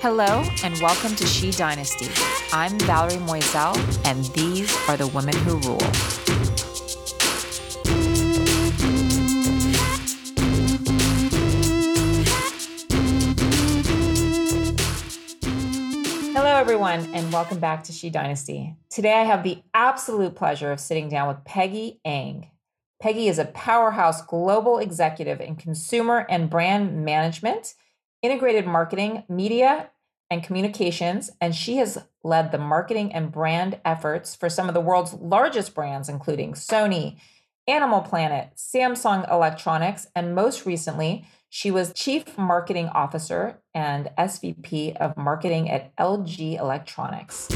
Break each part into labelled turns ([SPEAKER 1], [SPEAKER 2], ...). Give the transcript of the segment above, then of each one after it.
[SPEAKER 1] Hello and welcome to She Dynasty. I'm Valerie Moiselle, and these are the women who rule. Hello, everyone, and welcome back to She Dynasty. Today, I have the absolute pleasure of sitting down with Peggy Eng. Peggy is a powerhouse global executive in consumer and brand management, integrated marketing, media, and communications, and she has led the marketing and brand efforts for some of the world's largest brands, including Sony, Animal Planet, Samsung Electronics, and most recently, she was Chief Marketing Officer and SVP of Marketing at LG Electronics.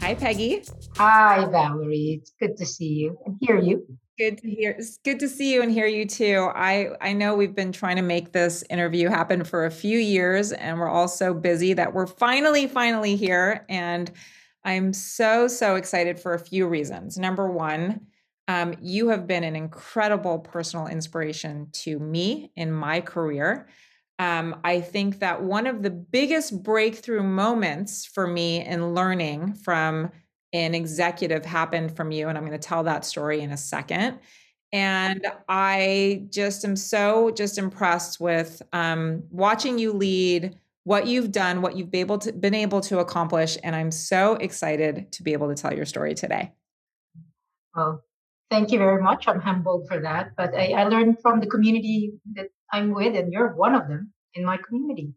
[SPEAKER 1] Hi, Peggy.
[SPEAKER 2] Hi, Valerie. It's good to see you and hear you.
[SPEAKER 1] Good to hear. It's good to see you and hear you too. I I know we've been trying to make this interview happen for a few years, and we're all so busy that we're finally, finally here. And I'm so so excited for a few reasons. Number one, um, you have been an incredible personal inspiration to me in my career. Um, I think that one of the biggest breakthrough moments for me in learning from an executive happened from you. And I'm going to tell that story in a second. And I just am so just impressed with um, watching you lead, what you've done, what you've been able to been able to accomplish, and I'm so excited to be able to tell your story today.
[SPEAKER 2] Well, thank you very much. I'm humbled for that, but I, I learned from the community that I'm with, and you're one of them in my community.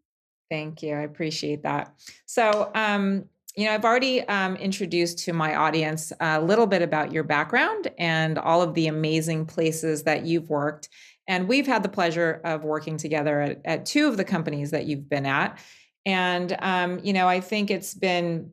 [SPEAKER 1] Thank you. I appreciate that. So, um, you know, I've already um, introduced to my audience a little bit about your background and all of the amazing places that you've worked. And we've had the pleasure of working together at, at two of the companies that you've been at. And, um, you know, I think it's been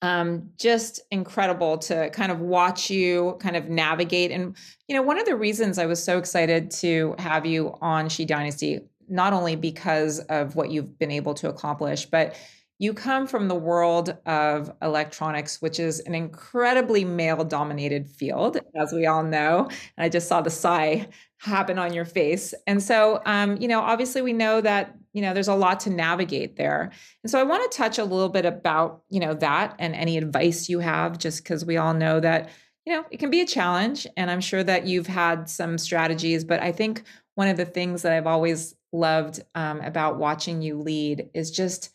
[SPEAKER 1] um, just incredible to kind of watch you kind of navigate. And, you know, one of the reasons I was so excited to have you on She Dynasty, not only because of what you've been able to accomplish, but you come from the world of electronics, which is an incredibly male dominated field, as we all know. And I just saw the sigh happen on your face. And so, um, you know, obviously we know that, you know, there's a lot to navigate there. And so I want to touch a little bit about, you know, that and any advice you have, just because we all know that, you know, it can be a challenge. And I'm sure that you've had some strategies, but I think one of the things that I've always loved um, about watching you lead is just,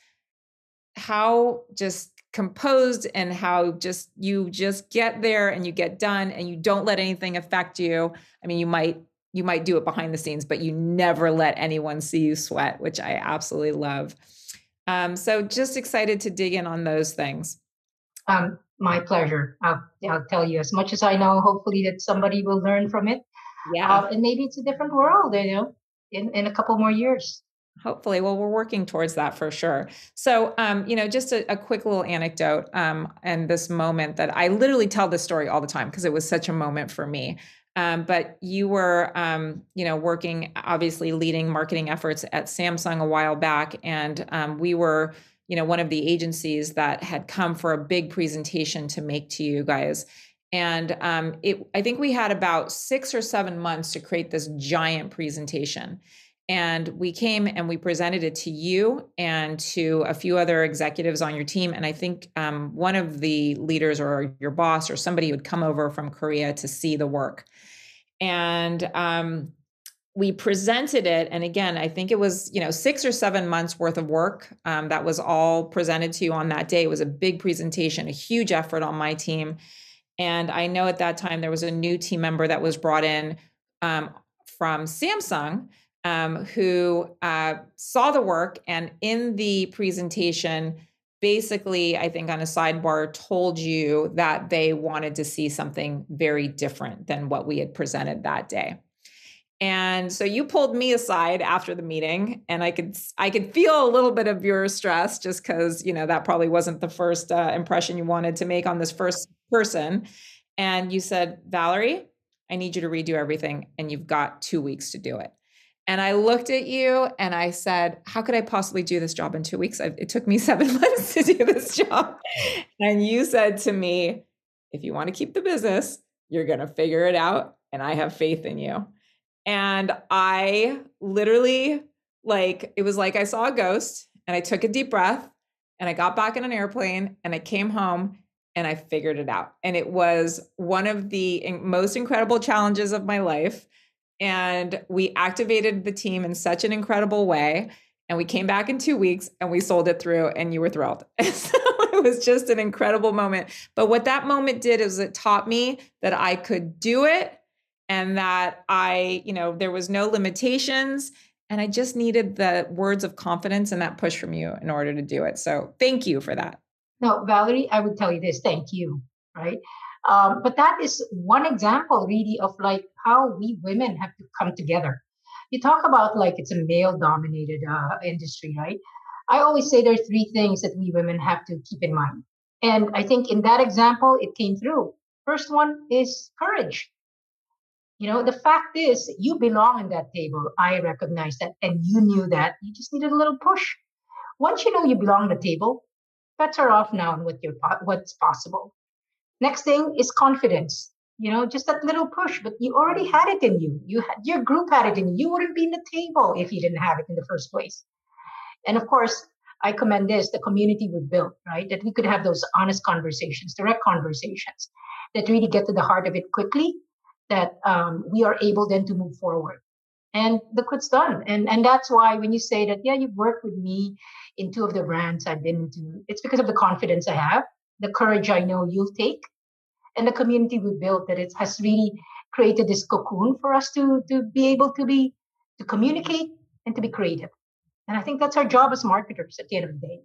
[SPEAKER 1] how just composed and how just you just get there and you get done and you don't let anything affect you. I mean you might you might do it behind the scenes but you never let anyone see you sweat which i absolutely love. Um, so just excited to dig in on those things.
[SPEAKER 2] Um, my pleasure. I'll, I'll tell you as much as i know hopefully that somebody will learn from it. Yeah. Uh, and maybe it's a different world you know in, in a couple more years
[SPEAKER 1] Hopefully, well, we're working towards that for sure. So, um, you know, just a, a quick little anecdote um, and this moment that I literally tell this story all the time because it was such a moment for me. Um, but you were, um, you know, working obviously leading marketing efforts at Samsung a while back, and um, we were, you know, one of the agencies that had come for a big presentation to make to you guys. And um, it, I think we had about six or seven months to create this giant presentation. And we came and we presented it to you and to a few other executives on your team. And I think um, one of the leaders or your boss or somebody would come over from Korea to see the work. And um, we presented it. And again, I think it was, you know, six or seven months worth of work um, that was all presented to you on that day. It was a big presentation, a huge effort on my team. And I know at that time there was a new team member that was brought in um, from Samsung um, who uh, saw the work and in the presentation, basically, I think on a sidebar, told you that they wanted to see something very different than what we had presented that day. And so you pulled me aside after the meeting, and I could I could feel a little bit of your stress just because you know that probably wasn't the first uh, impression you wanted to make on this first person. And you said, Valerie, I need you to redo everything, and you've got two weeks to do it. And I looked at you and I said, How could I possibly do this job in two weeks? It took me seven months to do this job. And you said to me, If you want to keep the business, you're going to figure it out. And I have faith in you. And I literally, like, it was like I saw a ghost and I took a deep breath and I got back in an airplane and I came home and I figured it out. And it was one of the most incredible challenges of my life. And we activated the team in such an incredible way. And we came back in two weeks and we sold it through, and you were thrilled. so it was just an incredible moment. But what that moment did is it taught me that I could do it and that I, you know, there was no limitations. And I just needed the words of confidence and that push from you in order to do it. So thank you for that.
[SPEAKER 2] No, Valerie, I would tell you this thank you, right? Um, but that is one example, really, of like how we women have to come together. You talk about like it's a male dominated uh, industry, right? I always say there are three things that we women have to keep in mind. And I think in that example, it came through. First one is courage. You know, the fact is, you belong in that table. I recognize that. And you knew that. You just needed a little push. Once you know you belong at the table, bets are off now on what what's possible. Next thing is confidence. You know, just that little push, but you already had it in you. You had your group had it in you. You wouldn't be in the table if you didn't have it in the first place. And of course, I commend this, the community we built, right? That we could have those honest conversations, direct conversations that really get to the heart of it quickly, that um, we are able then to move forward. And the quit's done. And and that's why when you say that, yeah, you've worked with me in two of the brands I've been into, it's because of the confidence I have, the courage I know you'll take, and the community we built that it has really created this cocoon for us to to be able to be to communicate and to be creative. And I think that's our job as marketers at the end of the day.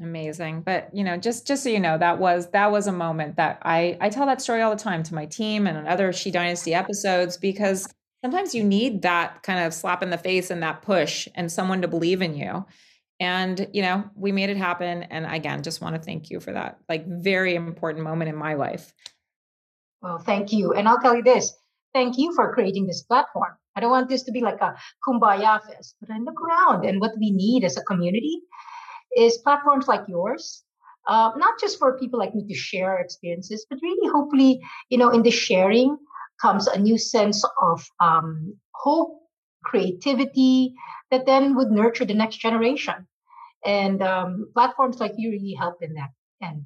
[SPEAKER 1] Amazing. But you know, just just so you know, that was that was a moment that I I tell that story all the time to my team and other She Dynasty episodes because sometimes you need that kind of slap in the face and that push and someone to believe in you. And you know, we made it happen and again, just want to thank you for that like very important moment in my life.
[SPEAKER 2] Well, thank you. And I'll tell you this, thank you for creating this platform I don't want this to be like a kumbaya fest, but I look around and what we need as a community is platforms like yours, uh, not just for people like me to share experiences, but really hopefully, you know, in the sharing comes a new sense of um, hope, creativity that then would nurture the next generation. And um, platforms like you really help in that end.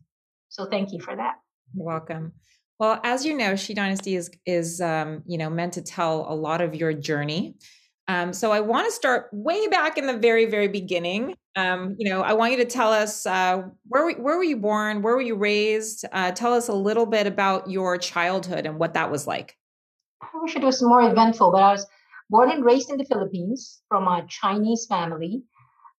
[SPEAKER 2] So thank you for that.
[SPEAKER 1] You're welcome. Well, as you know, She Dynasty is is um, you know meant to tell a lot of your journey. Um, so I want to start way back in the very very beginning. Um, you know, I want you to tell us uh, where where were you born, where were you raised? Uh, tell us a little bit about your childhood and what that was like.
[SPEAKER 2] I wish it was more eventful, but I was born and raised in the Philippines from a Chinese family.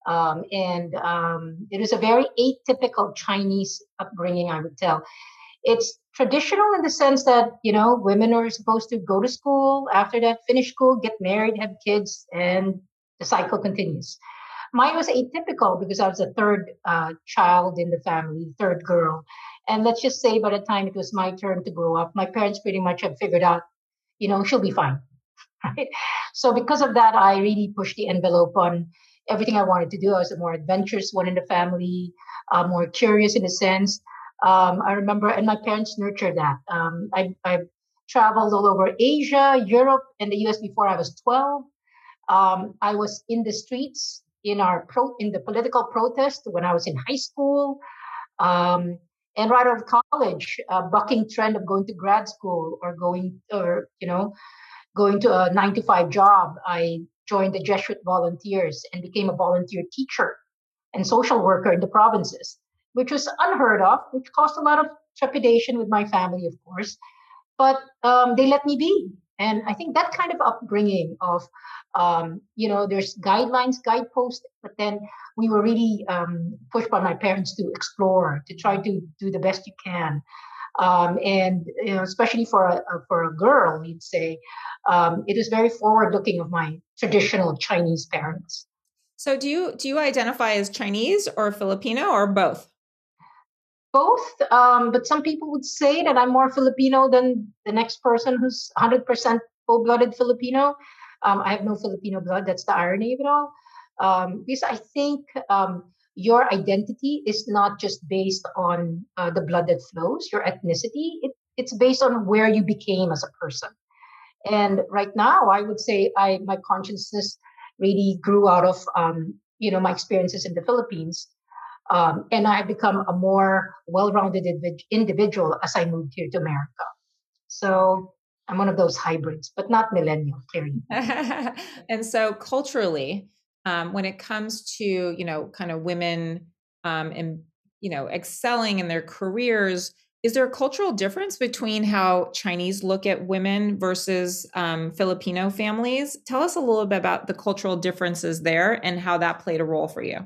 [SPEAKER 2] Um, and um, it was a very atypical Chinese upbringing, I would tell. It's traditional in the sense that you know women are supposed to go to school after that finish school get married have kids and the cycle continues. Mine was atypical because i was the third uh, child in the family third girl. And let's just say by the time it was my turn to grow up my parents pretty much had figured out you know she'll be fine right? So because of that i really pushed the envelope on everything i wanted to do i was a more adventurous one in the family uh, more curious in a sense um, I remember, and my parents nurtured that. Um, I, I traveled all over Asia, Europe, and the US before I was 12. Um, I was in the streets in our pro in the political protest when I was in high school. Um, and right out of college, a bucking trend of going to grad school or going or you know going to a nine to five job. I joined the Jesuit volunteers and became a volunteer teacher and social worker in the provinces which was unheard of, which caused a lot of trepidation with my family, of course. But um, they let me be. And I think that kind of upbringing of, um, you know, there's guidelines, guideposts, but then we were really um, pushed by my parents to explore, to try to do the best you can. Um, and you know, especially for a, for a girl, you'd say, um, it was very forward looking of my traditional Chinese parents.
[SPEAKER 1] So do you do you identify as Chinese or Filipino or both?
[SPEAKER 2] both, um, but some people would say that I'm more Filipino than the next person who's 100% full blooded Filipino. Um, I have no Filipino blood. That's the irony of it all. Um, because I think um, your identity is not just based on uh, the blood that flows, your ethnicity. It, it's based on where you became as a person. And right now, I would say I my consciousness really grew out of um, you know my experiences in the Philippines, um, and I have become a more well-rounded individual as I moved here to America. So I'm one of those hybrids, but not millennial, clearly.
[SPEAKER 1] and so culturally, um, when it comes to you know kind of women um, and you know excelling in their careers is there a cultural difference between how chinese look at women versus um, filipino families? Tell us a little bit about the cultural differences there and how that played a role for you.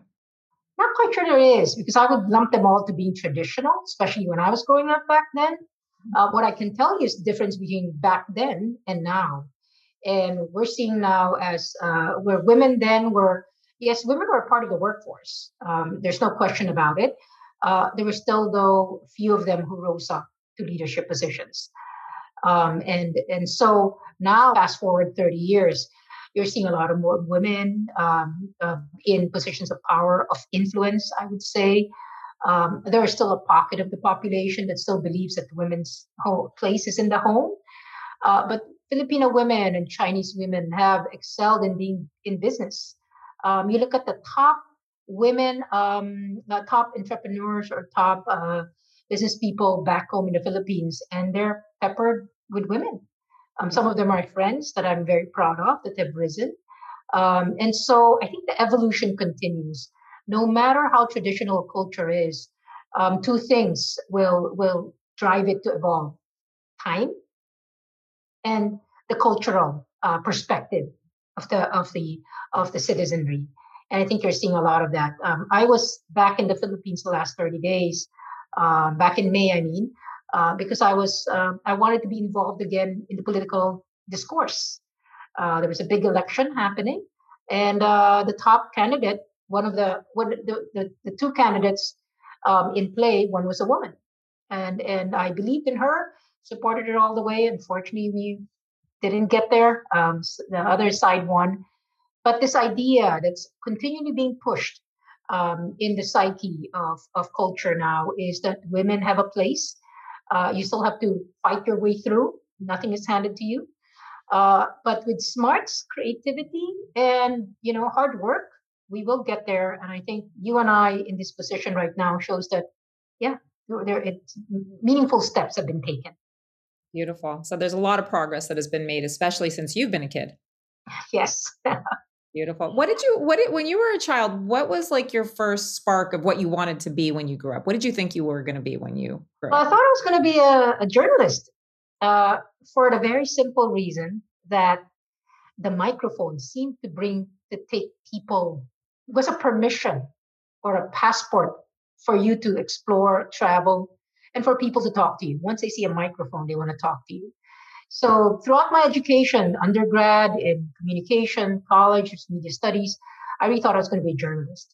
[SPEAKER 2] Not quite sure there is because i would lump them all to being traditional especially when i was growing up back then. Uh, what i can tell you is the difference between back then and now and we're seeing now as uh, where women then were yes women were a part of the workforce um, there's no question about it. Uh, there were still though few of them who rose up to leadership positions. Um, and and so now fast forward 30 years you're seeing a lot of more women um, uh, in positions of power of influence i would say. Um, there is still a pocket of the population that still believes that women's place is in the home. Uh, but Filipino women and Chinese women have excelled in being in business. Um, you look at the top women, um, the top entrepreneurs or top uh, business people back home in the Philippines, and they're peppered with women. Um, some of them are friends that I'm very proud of that have risen. Um, and so I think the evolution continues. No matter how traditional a culture is, um, two things will will drive it to evolve: time and the cultural uh, perspective of the of the of the citizenry. And I think you're seeing a lot of that. Um, I was back in the Philippines the last 30 days, uh, back in May, I mean, uh, because I was uh, I wanted to be involved again in the political discourse. Uh, there was a big election happening, and uh, the top candidate, one of the one the the, the two candidates um, in play, one was a woman, and and I believed in her supported it all the way. Unfortunately, we didn't get there. Um, the other side won. But this idea that's continually being pushed um, in the psyche of, of culture now is that women have a place. Uh, you still have to fight your way through. Nothing is handed to you. Uh, but with smarts, creativity, and you know hard work, we will get there. And I think you and I in this position right now shows that, yeah, there, it's meaningful steps have been taken.
[SPEAKER 1] Beautiful. So there's a lot of progress that has been made, especially since you've been a kid.
[SPEAKER 2] Yes.
[SPEAKER 1] Beautiful. What did you what did when you were a child, what was like your first spark of what you wanted to be when you grew up? What did you think you were going to be when you grew
[SPEAKER 2] well,
[SPEAKER 1] up?
[SPEAKER 2] I thought I was going to be a, a journalist uh, for the very simple reason that the microphone seemed to bring to take people was a permission or a passport for you to explore, travel, and for people to talk to you. Once they see a microphone, they want to talk to you. So throughout my education, undergrad in communication, college, media studies, I really thought I was going to be a journalist.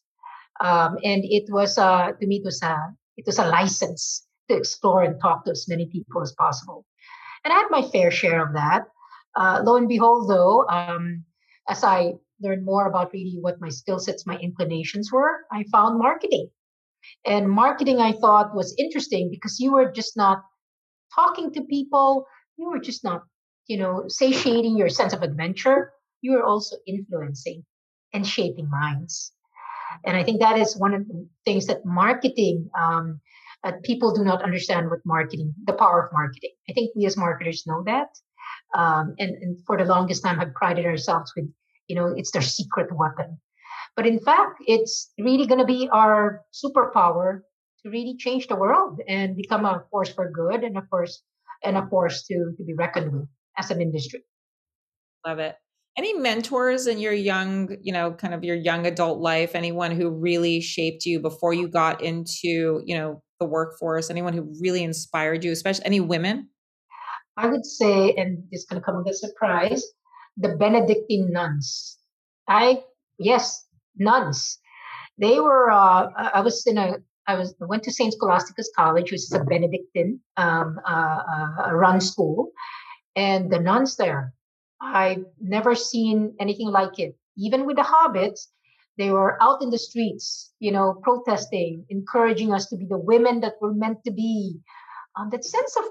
[SPEAKER 2] Um, and it was, uh, to me, it was a, it was a license to explore and talk to as many people as possible. And I had my fair share of that. Uh, lo and behold, though, um, as I learned more about really what my skill sets, my inclinations were, I found marketing. And marketing, I thought, was interesting because you were just not talking to people. You were just not, you know, satiating your sense of adventure. You were also influencing and shaping minds. And I think that is one of the things that marketing, um, people do not understand what marketing, the power of marketing. I think we as marketers know that. Um, and, and for the longest time have prided ourselves with, you know, it's their secret weapon. But in fact, it's really going to be our superpower to really change the world and become a force for good and a force and a force to, to be reckoned with as an industry.
[SPEAKER 1] Love it. Any mentors in your young, you know, kind of your young adult life, anyone who really shaped you before you got into, you know, the workforce, anyone who really inspired you, especially any women?
[SPEAKER 2] I would say, and it's going to come as a surprise, the Benedictine nuns. I, yes, nuns. They were. Uh, I was in a. I was I went to Saint Scholastica's College, which is a Benedictine um, uh, uh, run school, and the nuns there. I've never seen anything like it. Even with the hobbits, they were out in the streets, you know, protesting, encouraging us to be the women that we're meant to be. Um, that sense of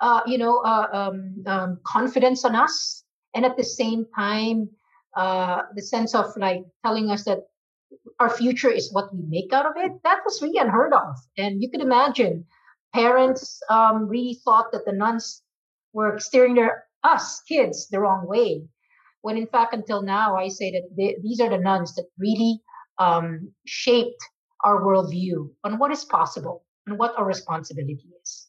[SPEAKER 2] uh, you know, uh, um, um, confidence on us, and at the same time, uh, the sense of like telling us that our future is what we make out of it. That was really unheard of, and you could imagine parents um, really thought that the nuns were steering their us kids the wrong way. When in fact, until now, I say that they, these are the nuns that really um, shaped our worldview on what is possible and what our responsibility is.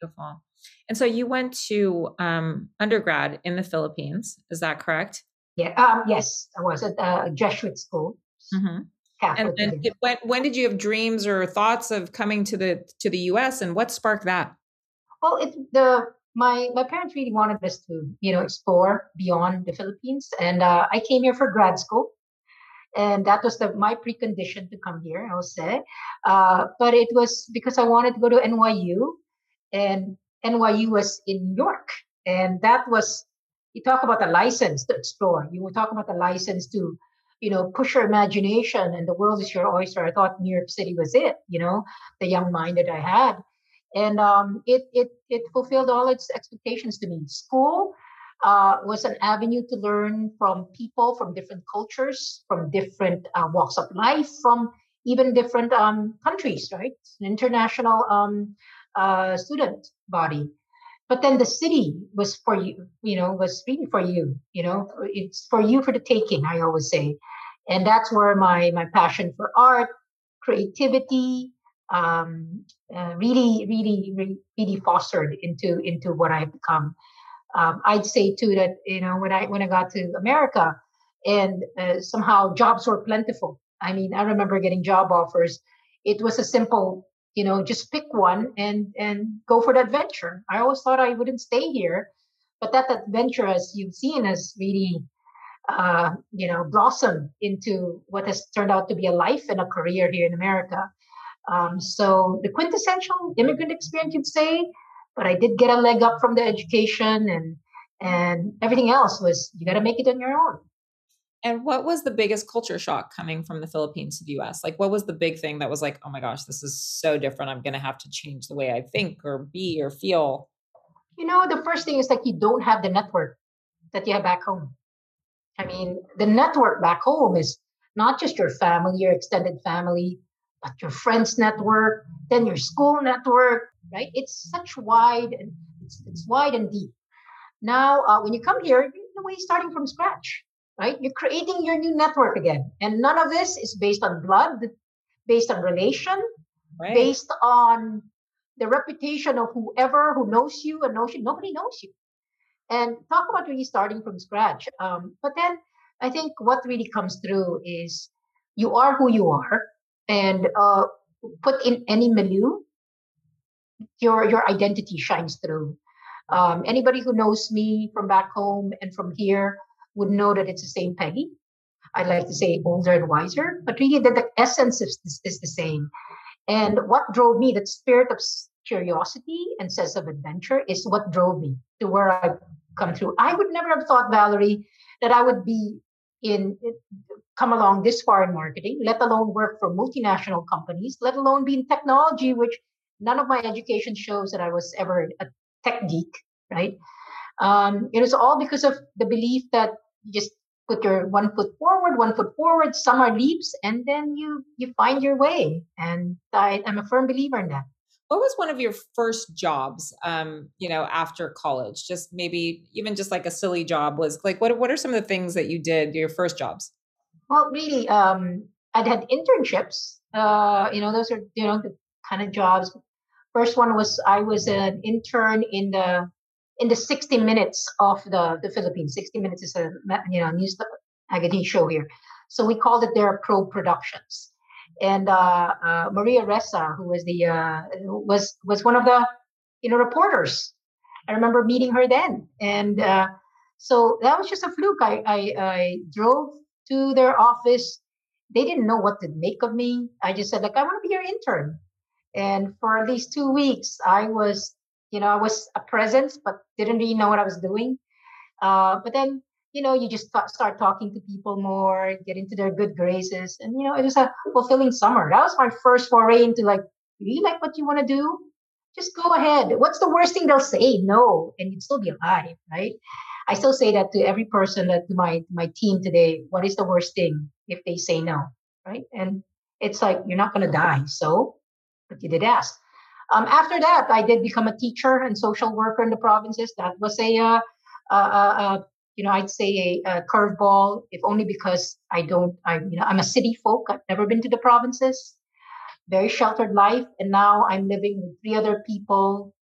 [SPEAKER 1] Beautiful. And so you went to um, undergrad in the Philippines. Is that correct?
[SPEAKER 2] Yeah. Um, yes, I was at a Jesuit school. Mm-hmm.
[SPEAKER 1] and, and when when did you have dreams or thoughts of coming to the to the U.S. and what sparked that?
[SPEAKER 2] Well, it the my my parents really wanted us to you know explore beyond the Philippines, and uh, I came here for grad school, and that was the my precondition to come here. I will say, uh, but it was because I wanted to go to NYU, and NYU was in New York, and that was you talk about the license to explore. You talking about the license to you know push your imagination, and the world is your oyster. I thought New York City was it. You know, the young mind that I had, and um, it it it fulfilled all its expectations to me. School. Uh, was an avenue to learn from people from different cultures, from different uh, walks of life, from even different um, countries, right? An international um, uh, student body but then the city was for you you know was really for you you know it's for you for the taking i always say. And that's where my my passion for art creativity um, uh, really, really really really fostered into into what i've become. Um, i'd say too that you know when i when i got to america and uh, somehow jobs were plentiful. I mean i remember getting job offers. It was a simple you know just pick one and and go for the adventure. I always thought i wouldn't stay here but that adventure as you've seen has really uh, you know blossomed into what has turned out to be a life and a career here in america. Um, so the quintessential immigrant experience you'd say but i did get a leg up from the education and and everything else was you got to make it on your own
[SPEAKER 1] and what was the biggest culture shock coming from the Philippines to the US? Like, what was the big thing that was like, oh my gosh, this is so different. I'm going to have to change the way I think or be or feel?
[SPEAKER 2] You know, the first thing is like you don't have the network that you have back home. I mean, the network back home is not just your family, your extended family, but your friends network, then your school network, right? It's such wide and it's, it's wide and deep. Now, uh, when you come here, you're in a way starting from scratch right? You're creating your new network again. And none of this is based on blood, based on relation, right. based on the reputation of whoever who knows you and knows you. Nobody knows you. And talk about really starting from scratch. Um, but then I think what really comes through is you are who you are, and uh, put in any milieu, your your identity shines through. Um, anybody who knows me from back home and from here would know that it's the same Peggy. I'd like to say older and wiser, but really that the essence is, is, the same. And what drove me, that spirit of curiosity and sense of adventure, is what drove me to where I've come through. I would never have thought, Valerie, that I would be in come along this far in marketing, let alone work for multinational companies, let alone be in technology, which none of my education shows that I was ever a tech geek, right? Um, it was all because of the belief that you just put your one foot forward, one foot forward, some are leaps, and then you you find your way. And I, I'm a firm believer in that.
[SPEAKER 1] What was one of your first jobs, um, you know, after college? Just maybe even just like a silly job was like what what are some of the things that you did your first jobs?
[SPEAKER 2] Well, really, um, I'd had internships. Uh, you know, those are you know the kind of jobs. First one was I was an intern in the in the 60 minutes of the, the Philippines. 60 minutes is a you know news magazine show here. So we called it their pro productions. And uh, uh, Maria Ressa, who was the uh, was was one of the you know reporters. I remember meeting her then, and uh, so that was just a fluke. I, I I drove to their office. They didn't know what to make of me. I just said like I want to be your intern, and for at least two weeks I was you know, I was a presence, but didn't really know what I was doing. Uh, but then, you know, you just start talking to people more, get into their good graces. And, you know, it was a fulfilling summer. That was my first foray into like, do you like what you want to do? just go ahead. What's the worst thing they'll say? No, and you'd still be alive, right? I still say that to every person that to my my team today. What is the worst thing if they say no, right? And it's like you're not going to die, so but you did ask. Um, after that, I did become a teacher and social worker in the provinces. That was a, uh, uh, uh, you know, I'd say a, a curveball, if only because I don't, I, you know, I'm a city folk. I've never been to the provinces. Very sheltered life, and now I'm living with three other people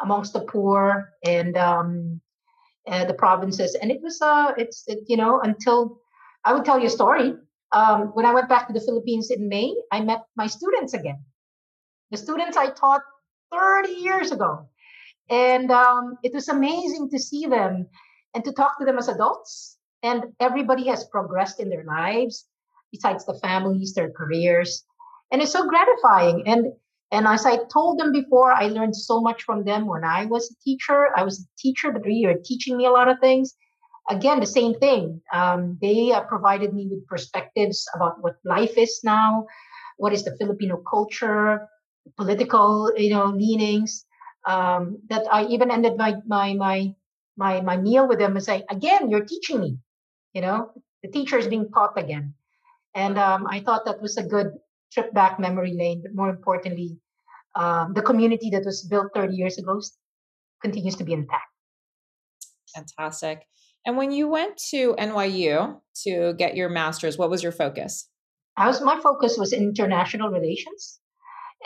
[SPEAKER 2] amongst the poor and um, uh, the provinces. And it was, uh, it's, it, you know, until I would tell you a story. Um, when I went back to the Philippines in May, I met my students again the students I taught 30 years ago. And um, it was amazing to see them and to talk to them as adults. And everybody has progressed in their lives, besides the families, their careers. And it's so gratifying. And and as I told them before, I learned so much from them when I was a teacher. I was a teacher, but are teaching me a lot of things. Again, the same thing. Um, they uh, provided me with perspectives about what life is now, what is the Filipino culture, political, you know, leanings. Um, that I even ended my my my my my meal with them and say, again, you're teaching me. You know, the teacher is being taught again, and um, I thought that was a good trip back memory lane. But more importantly, um, the community that was built 30 years ago continues to be intact.
[SPEAKER 1] Fantastic. And when you went to NYU to get your master's, what was your focus?
[SPEAKER 2] I was my focus was international relations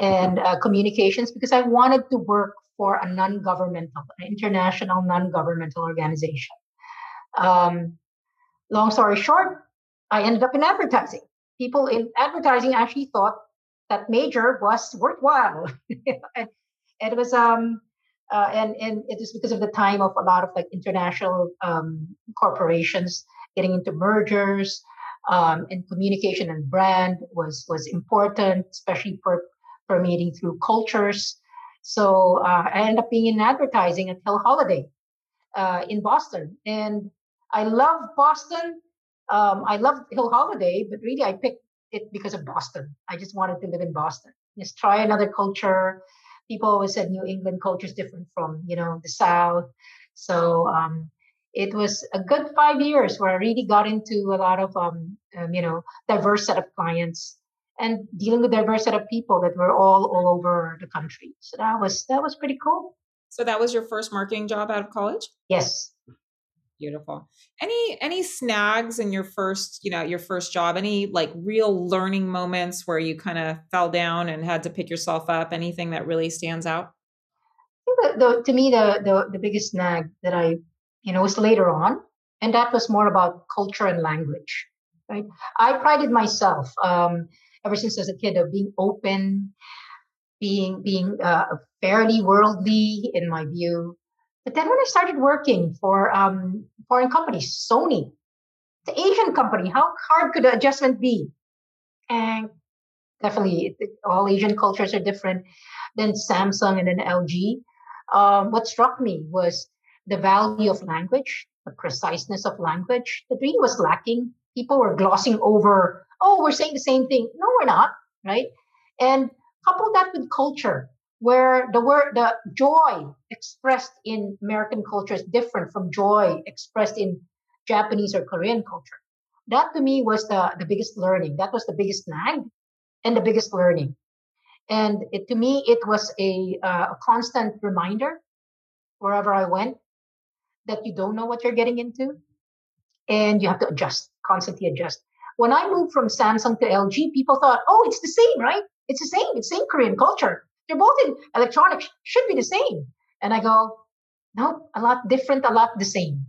[SPEAKER 2] and uh, communications because I wanted to work for a non-governmental, an international non-governmental organization. Um, long story short, I ended up in advertising. People in advertising actually thought that major was worthwhile. and it was um uh, and and it was because of the time of a lot of like international um, corporations getting into mergers um, and communication and brand was was important, especially for permeating through cultures. So uh, I ended up being in advertising at Hill Holliday uh, in Boston. And I love Boston. Um, I love Hill Holliday, but really I picked it because of Boston. I just wanted to live in Boston. Just try another culture. People always said New England culture is different from, you know, the South. So um, it was a good five years where I really got into a lot of, um, um, you know, diverse set of clients and dealing with diverse set of people that were all all over the country. So that was that was pretty cool.
[SPEAKER 1] So that was your first marketing job out of college?
[SPEAKER 2] Yes.
[SPEAKER 1] Beautiful. Any any snags in your first, you know, your first job? Any like real learning moments where you kind of fell down and had to pick yourself up? Anything that really stands out?
[SPEAKER 2] The, the, to me, the, the the biggest snag that I, you know, was later on, and that was more about culture and language. Right. I prided myself. Um, ever since as a kid of being open, being being uh, fairly worldly in my view. But then when I started working for um, foreign companies, Sony, the Asian company, how hard could the adjustment be? And definitely, all Asian cultures are different. Then Samsung and then LG. Um, what struck me was the value of language, the preciseness of language that really was lacking. People were glossing over oh, we're saying the same thing. No, we're not, right? And couple that with culture, where the word, the joy expressed in American culture is different from joy expressed in Japanese or Korean culture. That to me was the, the biggest learning. That was the biggest snag and the biggest learning. And it, to me, it was a, uh, a constant reminder wherever I went that you don't know what you're getting into and you have to adjust, constantly adjust. When I moved from Samsung to LG, people thought, oh, it's the same, right? It's the same. It's same Korean culture. They're both in electronics, should be the same. And I go, no, a lot different, a lot the same.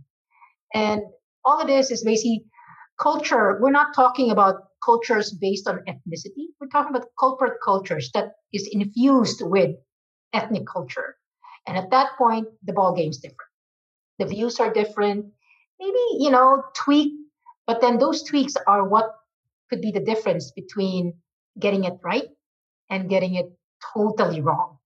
[SPEAKER 2] And all of this is basically culture. We're not talking about cultures based on ethnicity. We're talking about corporate cultures that is infused with ethnic culture. And at that point, the ball game's different. The views are different. Maybe, you know, tweak but then those tweaks are what could be the difference between getting it right and getting it totally wrong.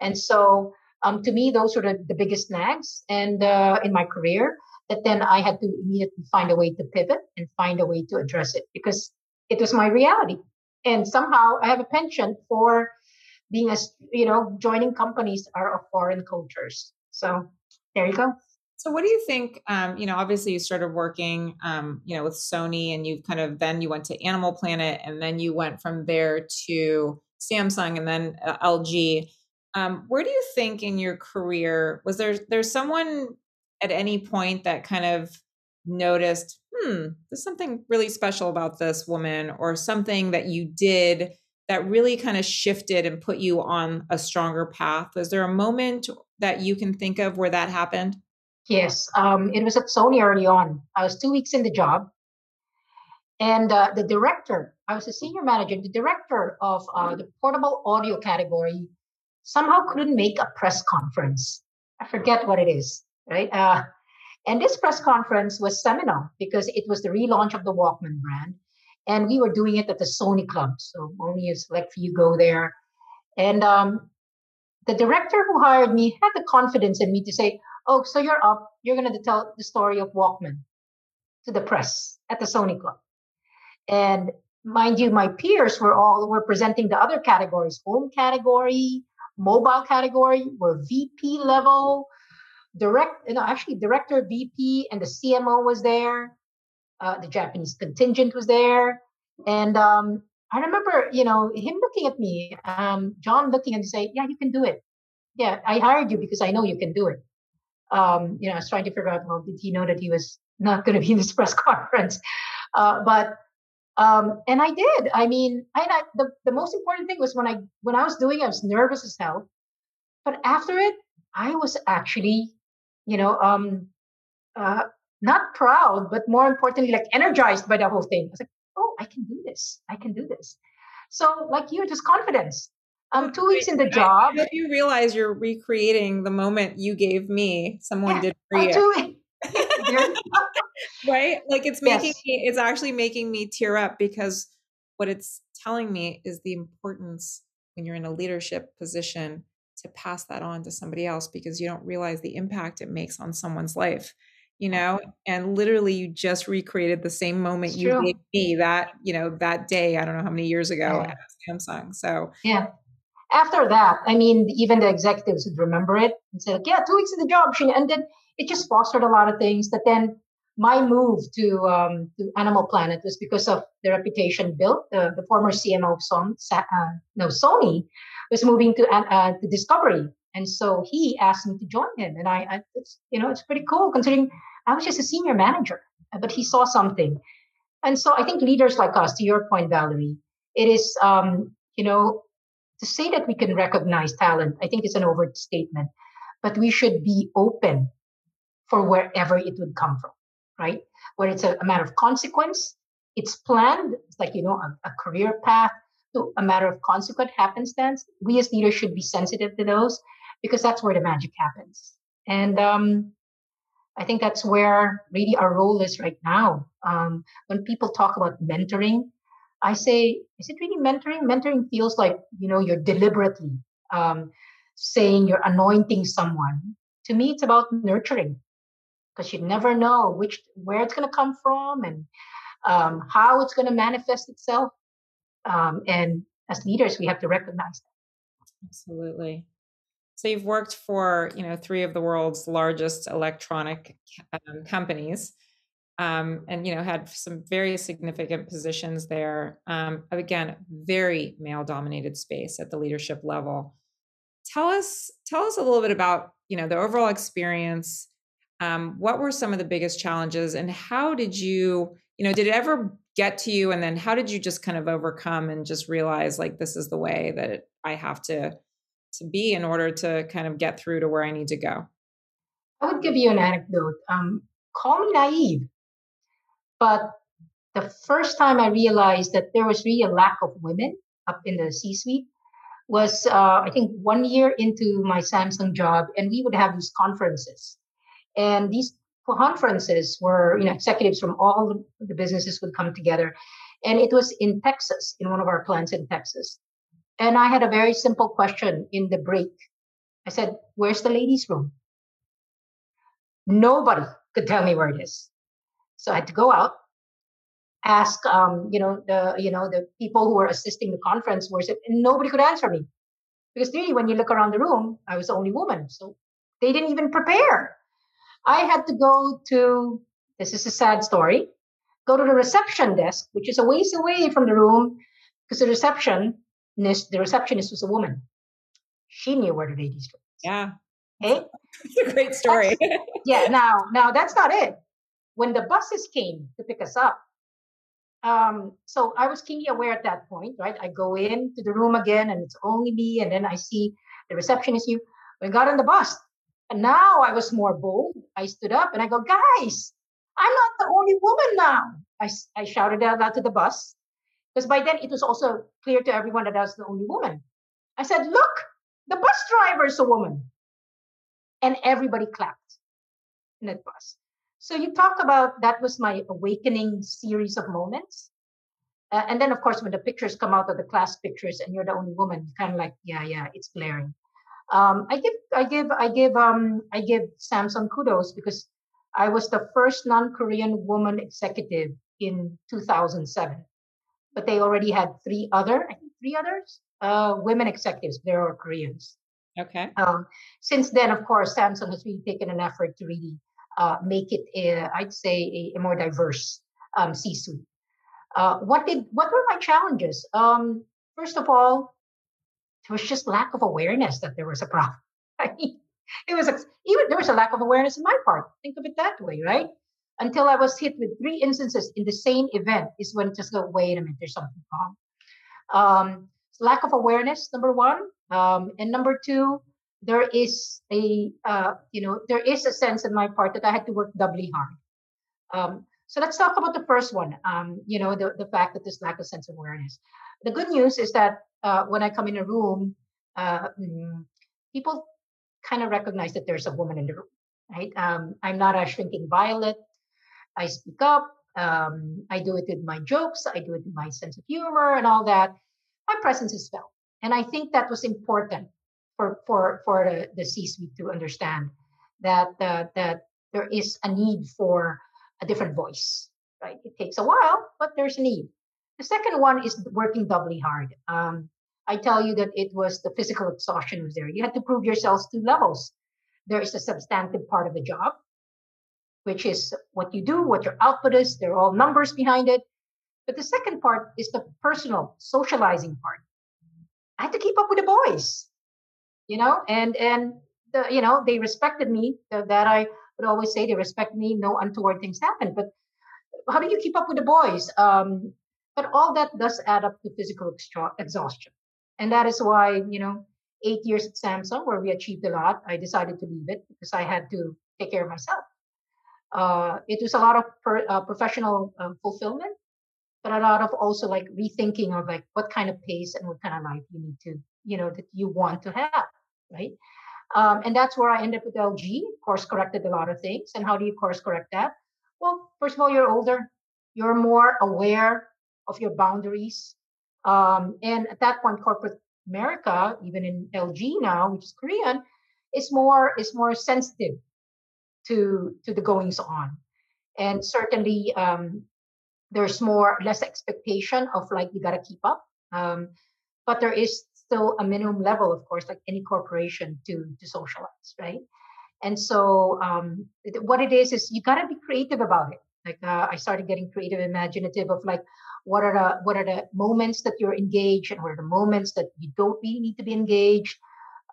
[SPEAKER 2] And so, um, to me, those were the, the biggest snags and uh, in my career that then I had to immediately find a way to pivot and find a way to address it because it was my reality. And somehow I have a penchant for being as you know joining companies are of foreign cultures so there you go
[SPEAKER 1] so what do you think um, you know obviously you started working um, you know with sony and you've kind of then you went to animal planet and then you went from there to samsung and then uh, lg um, where do you think in your career was there there's someone at any point that kind of noticed hmm there's something really special about this woman or something that you did that really kind of shifted and put you on a stronger path? Was there a moment that you can think of where that happened
[SPEAKER 2] yes um, it was at sony early on i was two weeks in the job and uh, the director i was a senior manager the director of uh, the portable audio category somehow couldn't make a press conference i forget what it is right uh, and this press conference was seminal because it was the relaunch of the walkman brand and we were doing it at the Sony Club. So only a select few go there. And um, the director who hired me had the confidence in me to say, "Oh, so you're up. You're going to tell the story of Walkman to the press at the Sony Club." And mind you, my peers were all were presenting the other categories: home category, mobile category, were VP level. Direct, you know, actually, director, VP, and the CMO was there uh, the Japanese contingent was there, and um, I remember, you know, him looking at me, um, John looking me, say, "Yeah, you can do it. Yeah, I hired you because I know you can do it." Um, you know, I was trying to figure out, well, did he know that he was not going to be in this press conference? Uh, but um, and I did. I mean, I, the the most important thing was when I when I was doing, I was nervous as hell. But after it, I was actually, you know, um, uh, not proud, but more importantly, like energized by the whole thing. I was like, oh, I can do this. I can do this. So, like you, just confidence. Um, two weeks in the job.
[SPEAKER 1] I you realize you're recreating the moment you gave me. Someone yeah, did for you. right? Like it's making yes. me, it's actually making me tear up because what it's telling me is the importance when you're in a leadership position to pass that on to somebody else because you don't realize the impact it makes on someone's life you know and literally you just recreated the same moment it's you true. gave me that you know that day i don't know how many years ago yeah. at samsung so
[SPEAKER 2] yeah after that i mean even the executives would remember it and say like yeah two weeks in the job she ended. it just fostered a lot of things that then my move to um, to Animal Planet was because of the reputation built. The, the former CMO of Son, uh, no, Sony was moving to uh, to Discovery, and so he asked me to join him. And I, I you know, it's pretty cool considering I was just a senior manager, but he saw something. And so I think leaders like us, to your point, Valerie, it is, um, you know, to say that we can recognize talent, I think it's an overstatement, but we should be open for wherever it would come from, right? Where it's a, a matter of consequence, it's planned, it's like, you know, a, a career path to a matter of consequent happenstance. We as leaders should be sensitive to those because that's where the magic happens. And um, I think that's where really our role is right now. Um, when people talk about mentoring, I say, is it really mentoring? Mentoring feels like, you know, you're deliberately um, saying you're anointing someone. To me, it's about nurturing because you never know which where it's going to come from and um, how it's going to manifest itself. Um, and as leaders, we have to recognize that.
[SPEAKER 1] Absolutely. So you've worked for you know three of the world's largest electronic um, companies, um, and you know had some very significant positions there. Um, again, very male-dominated space at the leadership level. Tell us tell us a little bit about you know the overall experience. Um, what were some of the biggest challenges, and how did you you know did it ever get to you, and then how did you just kind of overcome and just realize like this is the way that I have to to be in order to kind of get through to where I need to go?
[SPEAKER 2] I would give you an anecdote. Um, call me naive, but the first time I realized that there was really a lack of women up in the C-suite was uh, I think one year into my Samsung job, and we would have these conferences, and these conferences were you know executives from all the businesses would come together, and it was in Texas in one of our plants in Texas, and I had a very simple question in the break. I said, Where's the ladies' room? Nobody could tell me where it is. So I had to go out, ask um, you know, the you know, the people who were assisting the conference where's it, and nobody could answer me. Because really, when you look around the room, I was the only woman. So they didn't even prepare. I had to go to, this is a sad story, go to the reception desk, which is a ways away from the room, because the receptionist, the receptionist was a woman. She knew where the ladies were.
[SPEAKER 1] Yeah.
[SPEAKER 2] Hey?
[SPEAKER 1] It's a great story.
[SPEAKER 2] yeah, now now that's not it. When the buses came to pick us up, um, so I was keenly aware at that point, right? I go into the room again and it's only me, and then I see the receptionist you. We got on the bus. And now I was more bold. I stood up and I go, guys, I'm not the only woman now. I, I shouted out loud to the bus because by then it was also clear to everyone that I was the only woman. I said, look, the bus driver is a woman. And everybody clapped in that bus. So you talk about that was my awakening series of moments. Uh, and then, of course, when the pictures come out of the class pictures and you're the only woman, kind of like, yeah, yeah, it's glaring. Um, I give, I give, I give, um, I give Samsung kudos because I was the first non-Korean woman executive in 2007, but they already had three other, I think three others, uh, women executives. They are Koreans.
[SPEAKER 1] Okay.
[SPEAKER 2] Um, since then, of course, Samsung has really taken an effort to really uh, make it, a, I'd say, a, a more diverse um, C-suite. Uh, what did what were my challenges? Um, first of all, there was just lack of awareness that there was a problem. It was even there was a lack of awareness in my part. Think of it that way, right? Until I was hit with three instances in the same event is when it just go, wait a minute, there's something wrong. Um, lack of awareness, number one, um, and number two, there is a uh, you know there is a sense in my part that I had to work doubly hard. Um, so let's talk about the first one. Um, you know the the fact that there's lack of sense of awareness. The good news is that uh, when I come in a room, uh, mm, people kind of recognize that there's a woman in the room, right? Um, I'm not a shrinking violet. I speak up. Um, I do it with my jokes. I do it with my sense of humor and all that. My presence is felt, and I think that was important for for for the, the C-suite to understand that uh, that there is a need for a different voice. Right? It takes a while, but there's a need. The second one is working doubly hard. Um, I tell you that it was the physical exhaustion was there. You had to prove yourselves two levels. There is a substantive part of the job, which is what you do, what your output is. There are all numbers behind it. But the second part is the personal socializing part. I had to keep up with the boys, you know, and and the, you know they respected me. That I would always say they respect me. No untoward things happen. But how do you keep up with the boys? Um, but all that does add up to physical extra- exhaustion. And that is why, you know, eight years at Samsung, where we achieved a lot, I decided to leave it because I had to take care of myself. Uh, it was a lot of per, uh, professional um, fulfillment, but a lot of also like rethinking of like what kind of pace and what kind of life you need to, you know, that you want to have, right? Um, and that's where I ended up with LG, course corrected a lot of things. And how do you course correct that? Well, first of all, you're older, you're more aware of your boundaries. Um, and at that point, corporate America, even in LG now, which is Korean, is more is more sensitive to to the goings on, and certainly um, there's more less expectation of like you got to keep up. Um, but there is still a minimum level, of course, like any corporation to to socialize, right? And so um, what it is is you got to be creative about it. Like uh, I started getting creative, imaginative of like what are the what are the moments that you're engaged and what are the moments that you don't really need to be engaged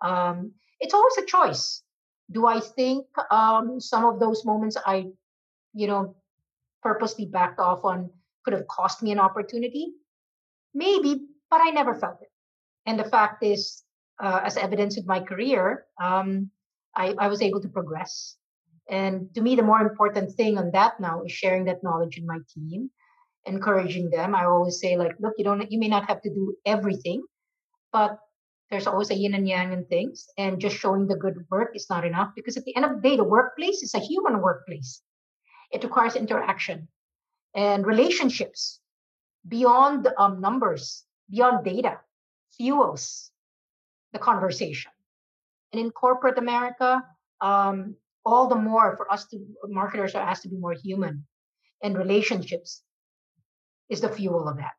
[SPEAKER 2] um, it's always a choice do i think um, some of those moments i you know purposely backed off on could have cost me an opportunity maybe but i never felt it and the fact is uh, as evidence in my career um, I, I was able to progress and to me the more important thing on that now is sharing that knowledge in my team encouraging them. I always say, like, look, you don't, you may not have to do everything, but there's always a yin and yang in things. And just showing the good work is not enough because at the end of the day, the workplace is a human workplace. It requires interaction and relationships beyond um, numbers, beyond data, fuels the conversation. And in corporate America, um, all the more for us to marketers are asked to be more human and relationships is the fuel of that.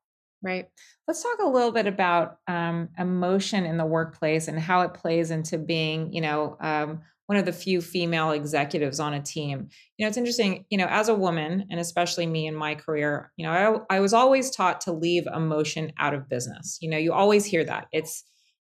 [SPEAKER 1] Right. Let's talk a little bit about um, emotion in the workplace and how it plays into being, you know, um, one of the few female executives on a team. You know, it's interesting, you know, as a woman, and especially me in my career, you know, I, I was always taught to leave emotion out of business. You know, you always hear that. It's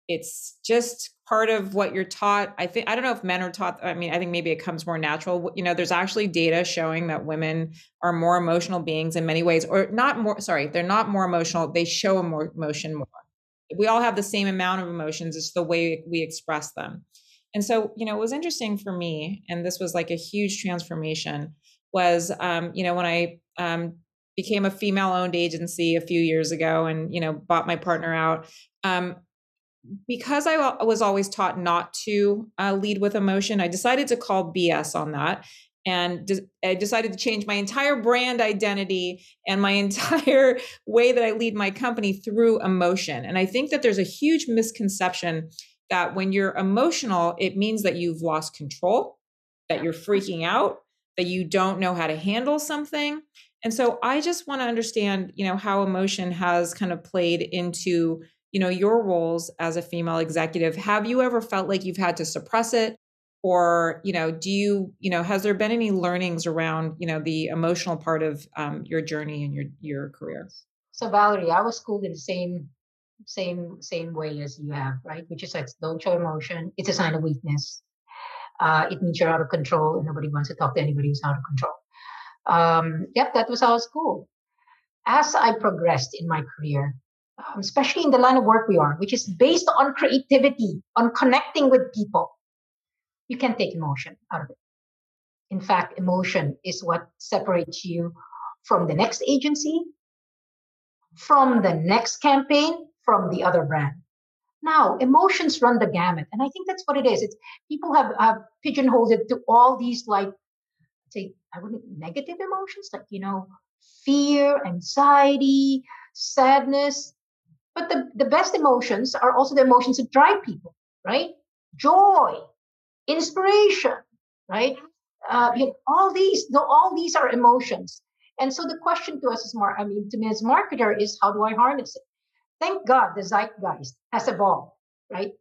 [SPEAKER 1] it's just part of what you're taught. I think I don't know if men are taught. I mean, I think maybe it comes more natural. You know, there's actually data showing that women are more emotional beings in many ways, or not more. Sorry, they're not more emotional. They show more emotion more. We all have the same amount of emotions. It's the way we express them. And so, you know, it was interesting for me, and this was like a huge transformation, was, um, you know, when I um, became a female owned agency a few years ago and, you know, bought my partner out. Um, because I was always taught not to uh, lead with emotion, I decided to call BS on that. And de- I decided to change my entire brand identity and my entire way that I lead my company through emotion. And I think that there's a huge misconception that when you're emotional, it means that you've lost control, that you're freaking out, that you don't know how to handle something. And so I just want to understand, you know, how emotion has kind of played into, you know, your roles as a female executive. Have you ever felt like you've had to suppress it? Or, you know, do you, you know, has there been any learnings around, you know, the emotional part of um, your journey and your your career?
[SPEAKER 2] So Valerie, I was schooled in the same same same way as you have, right? Which is like don't show emotion. It's a sign of weakness. Uh, it means you're out of control, and nobody wants to talk to anybody who's out of control. Um, yep, that was our school. As I progressed in my career, um, especially in the line of work we are, which is based on creativity, on connecting with people, you can't take emotion out of it. In fact, emotion is what separates you from the next agency, from the next campaign, from the other brand. Now, emotions run the gamut. And I think that's what it is. It's people have, have pigeonholed it to all these like say, I wouldn't negative emotions, like, you know, fear, anxiety, sadness. But the, the best emotions are also the emotions that drive people, right? Joy, inspiration, right? Uh, you know, all these, all these are emotions. And so the question to us is more, I mean, to me as marketer is how do I harness it? Thank God the zeitgeist has evolved, right?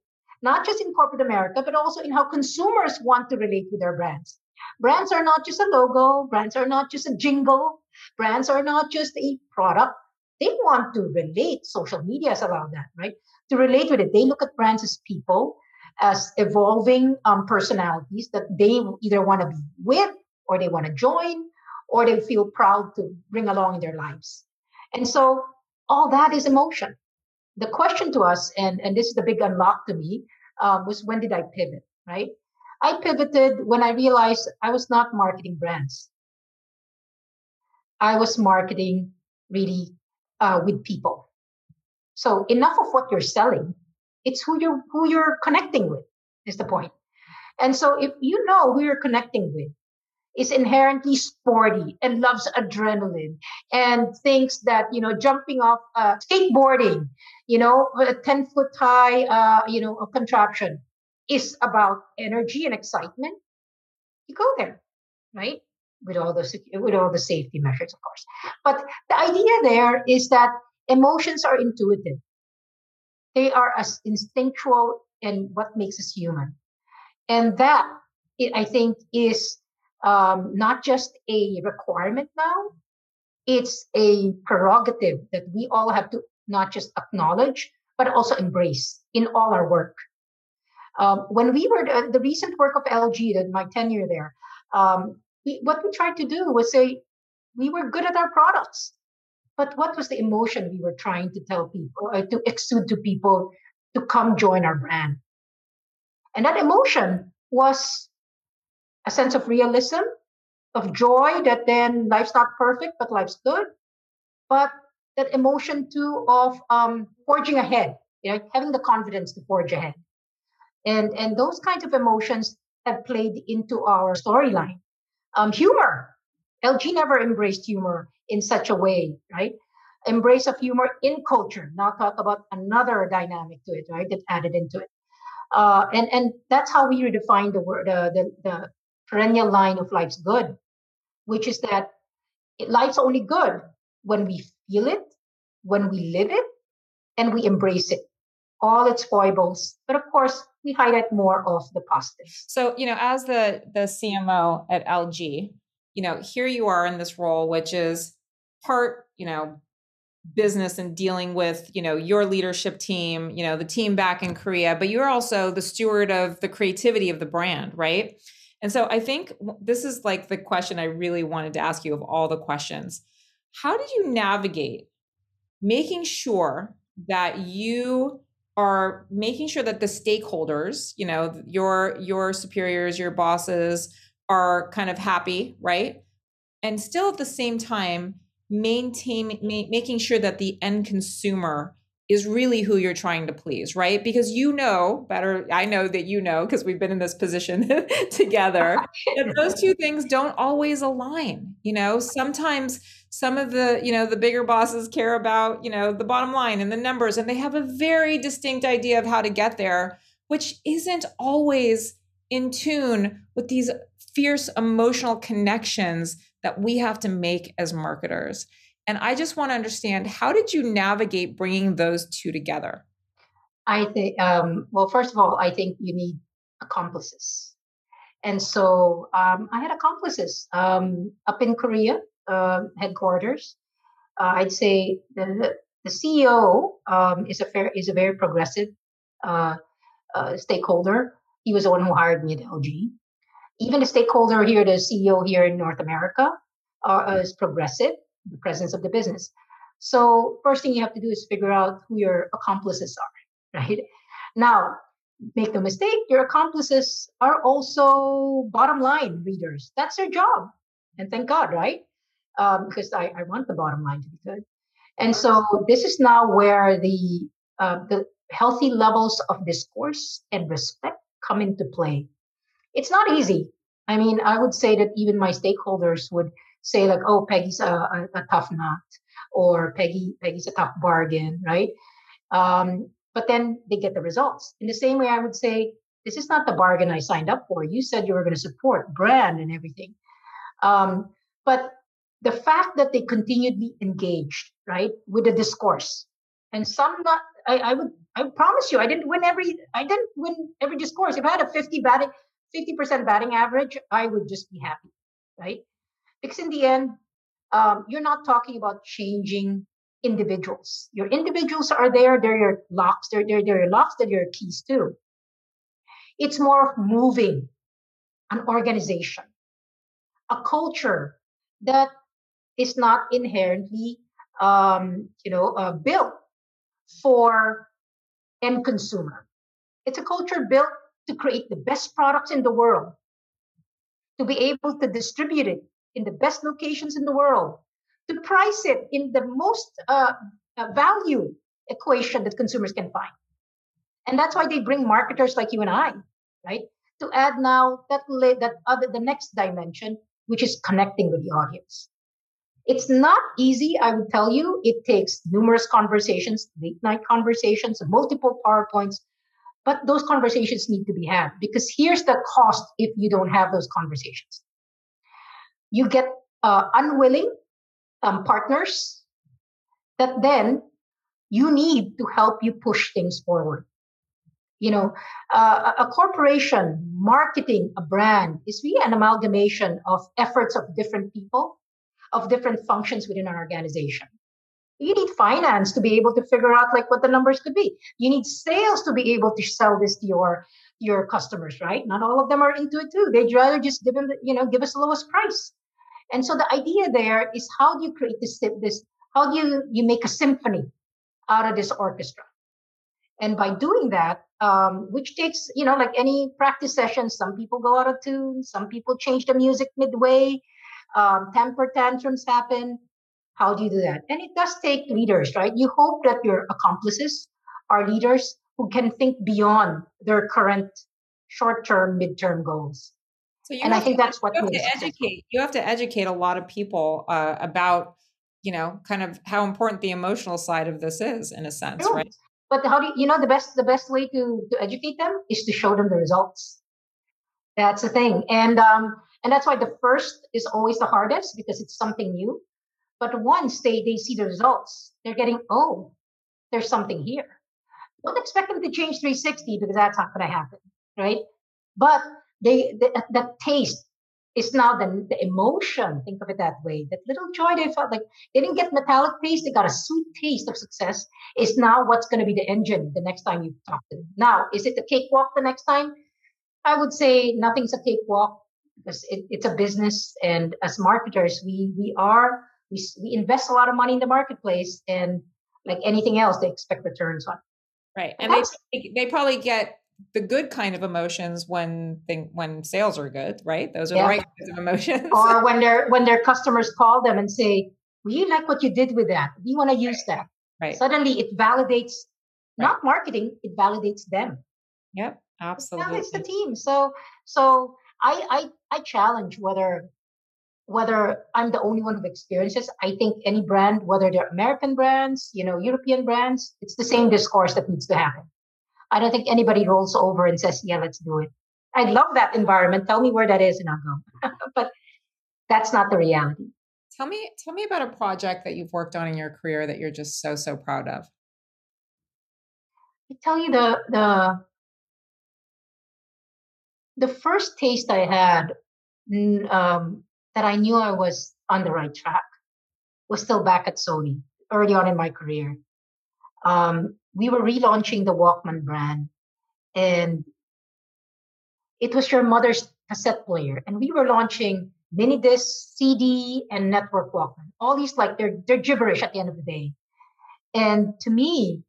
[SPEAKER 2] Not just in corporate America, but also in how consumers want to relate with their brands. Brands are not just a logo, brands are not just a jingle, brands are not just a product. They want to relate. Social media has allowed that, right? To relate with it. They look at brands as people, as evolving um, personalities that they either want to be with or they want to join or they feel proud to bring along in their lives. And so all that is emotion the question to us, and, and this is the big unlock to me, um, was when did I pivot, right? I pivoted when I realized I was not marketing brands. I was marketing really uh, with people. So enough of what you're selling, it's who you're who you're connecting with is the point. And so if you know who you're connecting with, is inherently sporty and loves adrenaline and thinks that you know jumping off uh, skateboarding you know a 10 foot high uh, you know a contraption is about energy and excitement you go there right? With all the with all the safety measures of course. But the idea there is that emotions are intuitive. They are as instinctual in what makes us human. And that i think is um, not just a requirement now, it's a prerogative that we all have to not just acknowledge, but also embrace in all our work. Um, when we were the, the, recent work of LG, the, my tenure there, um, what we tried to do was say we were good at our products, but what was the emotion we were trying to tell people, uh, to exude to people to come join our brand? And that emotion was a sense of realism, of joy that then life's not perfect, but life's good. But that emotion too of um, forging ahead, you know, having the confidence to forge ahead. And, and those kinds of emotions have played into our storyline. Um, humor. LG never embraced humor in such a way, right? Embrace of humor in culture. Now talk about another dynamic to it, right? That added into it. Uh, and and that's how we redefine the word, uh, the the perennial line of life's good, which is that life's only good when we feel it, when we live it and we embrace it, all its foibles. But of course, we highlight more of the positives.
[SPEAKER 1] So, you know, as the the CMO at LG, you know, here you are in this role, which is part, you know, business and dealing with you know your leadership team you know the team back in korea but you're also the steward of the creativity of the brand right and so i think this is like the question i really wanted to ask you of all the questions. How did you navigate making sure that you are making sure that the stakeholders you know your your superiors your bosses are kind of happy right? And still at the same time maintain ma- making sure that the end consumer is really who you're trying to please, right? Because you know better, I know that you know because we've been in this position together, that those two things don't always align. You know, sometimes some of the, you know, the bigger bosses care about, you know, the bottom line and the numbers, and they have a very distinct idea of how to get there, which isn't always in tune with these fierce emotional connections that we have to make as marketers. And I just want to understand how did you navigate bringing those two together?
[SPEAKER 2] I think, um, well, first of all, I think you need accomplices. And so um, I had accomplices um, up in Korea uh, headquarters. Uh, I'd say the, the CEO um, is a fair is a very progressive uh, uh, stakeholder. He was the one who hired me at LG even the stakeholder here, the CEO here in North America, uh, is progressive, the presence of the business. So first thing you have to do is figure out who your accomplices are, right? Now, make no mistake, your accomplices are also bottom line readers. That's their job. And thank God, right? Um, because I, I want the bottom line to be good. And so this is now where the uh, the healthy levels of discourse and respect come into play it's not easy. I mean, I would say that even my stakeholders would say like, "Oh, Peggy's a, a, a tough nut," or "Peggy, Peggy's a tough bargain," right? Um, but then they get the results. In the same way, I would say, "This is not the bargain I signed up for. You said you were going to support brand and everything." Um, but the fact that they continually engaged, right, with the discourse, and some not, I, I would, I promise you, I didn't win every, I didn't win every discourse. If I had a 50 batting, 50% batting average, I would just be happy, right? Because in the end, um, you're not talking about changing individuals. Your individuals are there, they're your locks, they're, they're, they're your locks, they're your keys too. It's more of moving an organization, a culture that is not inherently, um, you know, uh, built for end consumer. It's a culture built to create the best products in the world, to be able to distribute it in the best locations in the world, to price it in the most uh, uh, value equation that consumers can find. And that's why they bring marketers like you and I, right? To add now that that other the next dimension, which is connecting with the audience. It's not easy, I would tell you. It takes numerous conversations, late night conversations, multiple PowerPoints, but those conversations need to be had because here's the cost if you don't have those conversations. You get uh, unwilling um, partners that then you need to help you push things forward. You know, uh, a corporation marketing a brand is really an amalgamation of efforts of different people, of different functions within an organization you need finance to be able to figure out like what the numbers could be. You need sales to be able to sell this to your your customers right? Not all of them are into it too. They'd rather just give them you know give us the lowest price. And so the idea there is how do you create this this how do you you make a symphony out of this orchestra? And by doing that um, which takes you know like any practice session some people go out of tune some people change the music midway um, temper tantrums happen how do you do that? And it does take leaders, right? You hope that your accomplices are leaders who can think beyond their current short-term, mid-term goals. So and I think that's what
[SPEAKER 1] you have to educate. You have to educate a lot of people uh, about, you know, kind of how important the emotional side of this is, in a sense, right?
[SPEAKER 2] But how do you, you know the best the best way to to educate them is to show them the results. That's the thing, and um, and that's why the first is always the hardest because it's something new But once they, they see the results, they're getting, oh, there's something here. Don't expect them to change 360 because that's not going to happen, right? But they the, the taste is now the, the emotion. Think of it that way. That little joy they felt like they didn't get metallic taste, they got a sweet taste of success. Is now what's going to be the engine the next time you talk to them. Now, is it a cakewalk the next time? I would say nothing's a cakewalk because it, it's a business, and as marketers, we we are we, we invest a lot of money in the marketplace, and like anything else, they expect returns on.
[SPEAKER 1] Right, and they they probably get the good kind of emotions when thing when sales are good, right? Those are yeah. the right kinds of emotions.
[SPEAKER 2] or when their when their customers call them and say, "We like what you did with that. We want to use
[SPEAKER 1] right.
[SPEAKER 2] that."
[SPEAKER 1] Right.
[SPEAKER 2] Suddenly, it validates right. not marketing; it validates them.
[SPEAKER 1] Yep, absolutely.
[SPEAKER 2] It's the team. So, so I I I challenge whether whether I'm the only one who experiences. I think any brand, whether they're American brands, you know, European brands, it's the same discourse that needs to happen. I don't think anybody rolls over and says, yeah, let's do it. I love that environment. Tell me where that is and I'll go. but that's not the reality.
[SPEAKER 1] Tell me, tell me about a project that you've worked on in your career that you're just so, so proud of.
[SPEAKER 2] I tell you the the the first taste I had um, that I knew I was on the right track was still back at Sony early on in my career. Um, we were relaunching the Walkman brand, and it was your mother's cassette player, and we were launching mini disc, CD, and network Walkman. All these like they're they're gibberish at the end of the day. And to me,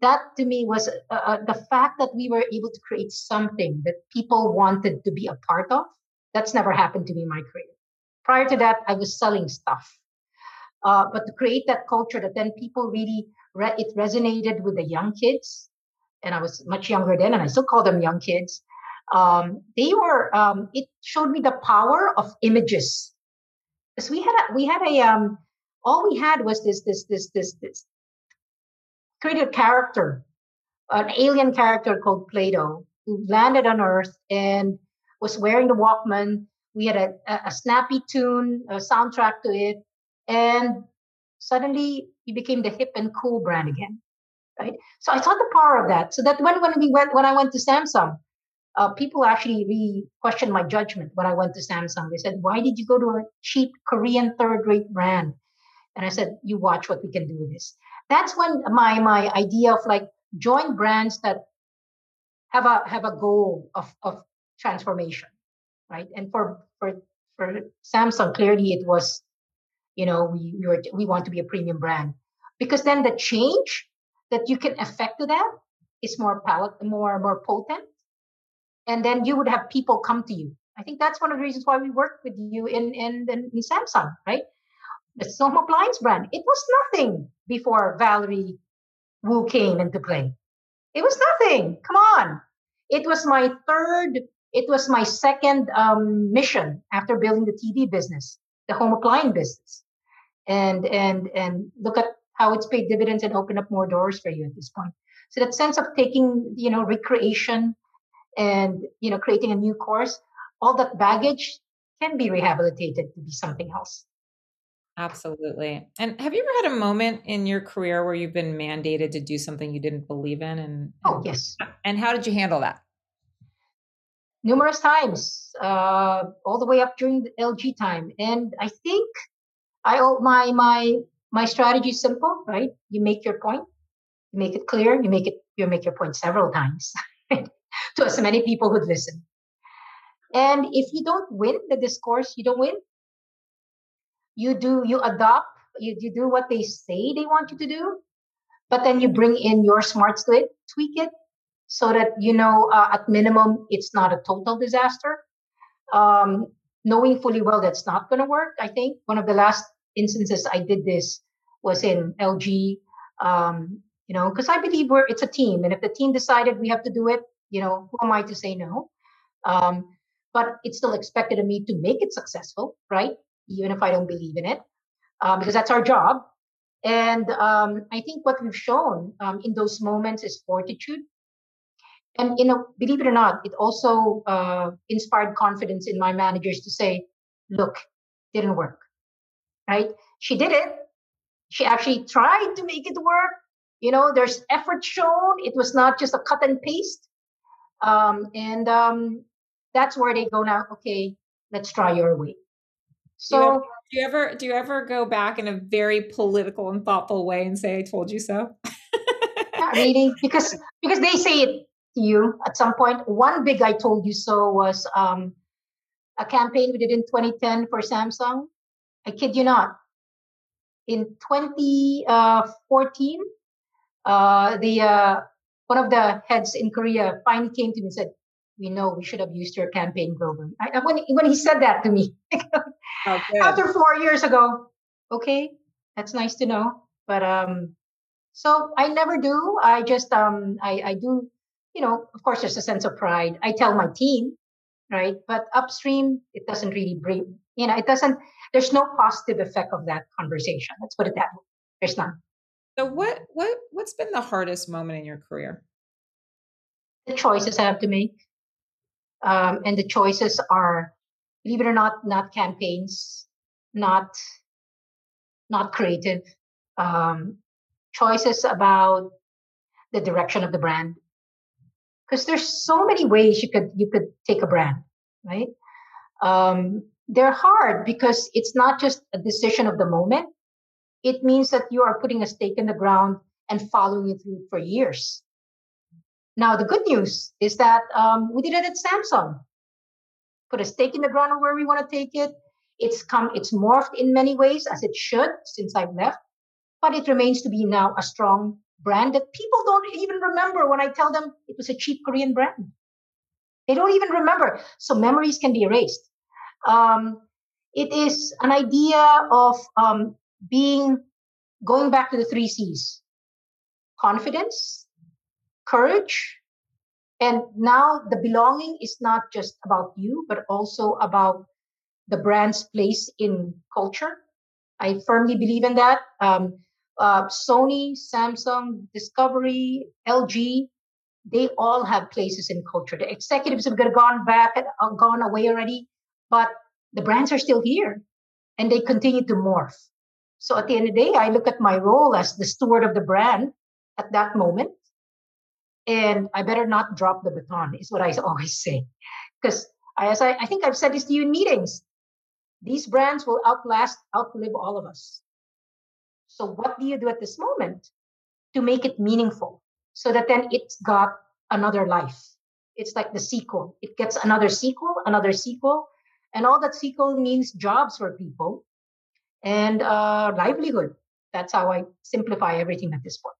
[SPEAKER 2] that to me was uh, uh, the fact that we were able to create something that people wanted to be a part of. That's never happened to me in my career. Prior to that, I was selling stuff. Uh, but to create that culture that then people really re- it resonated with the young kids, and I was much younger then, and I still call them young kids. Um, they were. Um, it showed me the power of images. Because we had a, we had a um, all we had was this this this this this created a character, an alien character called Plato, who landed on Earth and was wearing the Walkman. We had a, a snappy tune, a soundtrack to it, and suddenly he became the hip and cool brand again right? So i saw the power of that. So that when when we went when i went to samsung uh, people actually really questioned my judgment when i went to samsung. They said why did you go to a cheap korean third rate brand? And i said you watch what we can do with this. That's when my my idea of like join brands that have a have a goal of of transformation right? And for for for samsung clearly it was you know we we, were, we want to be a premium brand. Because then the change that you can affect to that is more palate more more potent. And then you would have people come to you. I think that's one of the reasons why we worked with you in in, in, in samsung right? The home appliance brand it was nothing before valerie wu came into play. It was nothing. Come on. It was my third it was my second um, mission after building the tv business the home appliance business. And and and look at how it's paid dividends and open up more doors for you at this point. So that sense of taking you know recreation and you know creating a new course all that baggage can be rehabilitated to be something else.
[SPEAKER 1] Absolutely. And have you ever had a moment in your career where you've been mandated to do something you didn't believe in and
[SPEAKER 2] oh yes.
[SPEAKER 1] and how did you handle that
[SPEAKER 2] numerous times uh, all the way up during the lg time and i think I my my my strategy is simple, right? You make your point, you make it clear, you make it you make your point several times to as many people who'd listen. And if you don't win the discourse, you don't win. You do you adopt, you, you do what they say they want you to do, but then you bring in your smarts to it, tweak it, so that you know uh, at minimum it's not a total disaster. Um, knowing fully well that's not going to work. I think one of the last instances I did this was in LG. Um, you know, because I believe we're it's a team, and if the team decided we have to do it, you know, who am I to say no? Um, but it's still expected of me to make it successful, right? Even if I don't believe in it, um, because that's our job. And um, I think what we've shown um, in those moments is fortitude. And you know, believe it or not, it also uh, inspired confidence in my managers to say, "Look, didn't work right? She did it. She actually tried to make it work. You know, there's effort shown. It was not just a cut and paste. Um, and um, that's where they go now. Okay, let's try your way.
[SPEAKER 1] So, do you, ever, do you ever do you ever go back in a very political and thoughtful way and say, "I told you so"?
[SPEAKER 2] not really, because because they say it you at some point. One big "I told you so" was um, a campaign we did in 2010 for Samsung. I kid you not. In 2014, uh, uh, the uh, one of the heads in Korea finally came to me and said, "We know we should have used your campaign globally." I, when when he said that to me okay. after four years ago, okay, that's nice to know. But um, so I never do. I just um, I I do. You know, of course, there's a sense of pride. I tell my team, right? But upstream, it doesn't really bring. You know, it doesn't. There's no positive effect of that conversation. Let's put it that way. There's none.
[SPEAKER 1] So what what what's been the hardest moment in your career?
[SPEAKER 2] The choices I have to make, um, and the choices are, believe it or not, not campaigns, not not creative. Um, choices about the direction of the brand, because there's so many ways you could you could take a brand, right? Um, they're hard because it's not just a decision of the moment it means that you are putting a stake in the ground and following it through for years. Now, the good news is that um, we did it at Samsung. Put a stake in the ground where we want to take it. It's come, it's morphed in many ways as it should since I've left, but it remains to be now a strong brand that people don't even remember when I tell them it was a cheap Korean brand. They don't even remember. So memories can be erased. Um, it is an idea of um, being going back to the three C's confidence, courage, and now the belonging is not just about you, but also about the brand's place in culture. I firmly believe in that. Um, uh, Sony, Samsung, Discovery, LG, they all have places in culture. The executives have gone back and gone away already, but the brands are still here and they continue to morph. So at the end of the day, I look at my role as the steward of the brand at that moment. And I better not drop the baton, is what I always say. Because as I, I think I've said this to you in meetings, these brands will outlast, outlive all of us. So what do you do at this moment to make it meaningful so that then it's got another life? It's like the sequel. It gets another sequel, another sequel. And all that sequel means jobs for people and uh, livelihood. That's how I simplify everything at this point.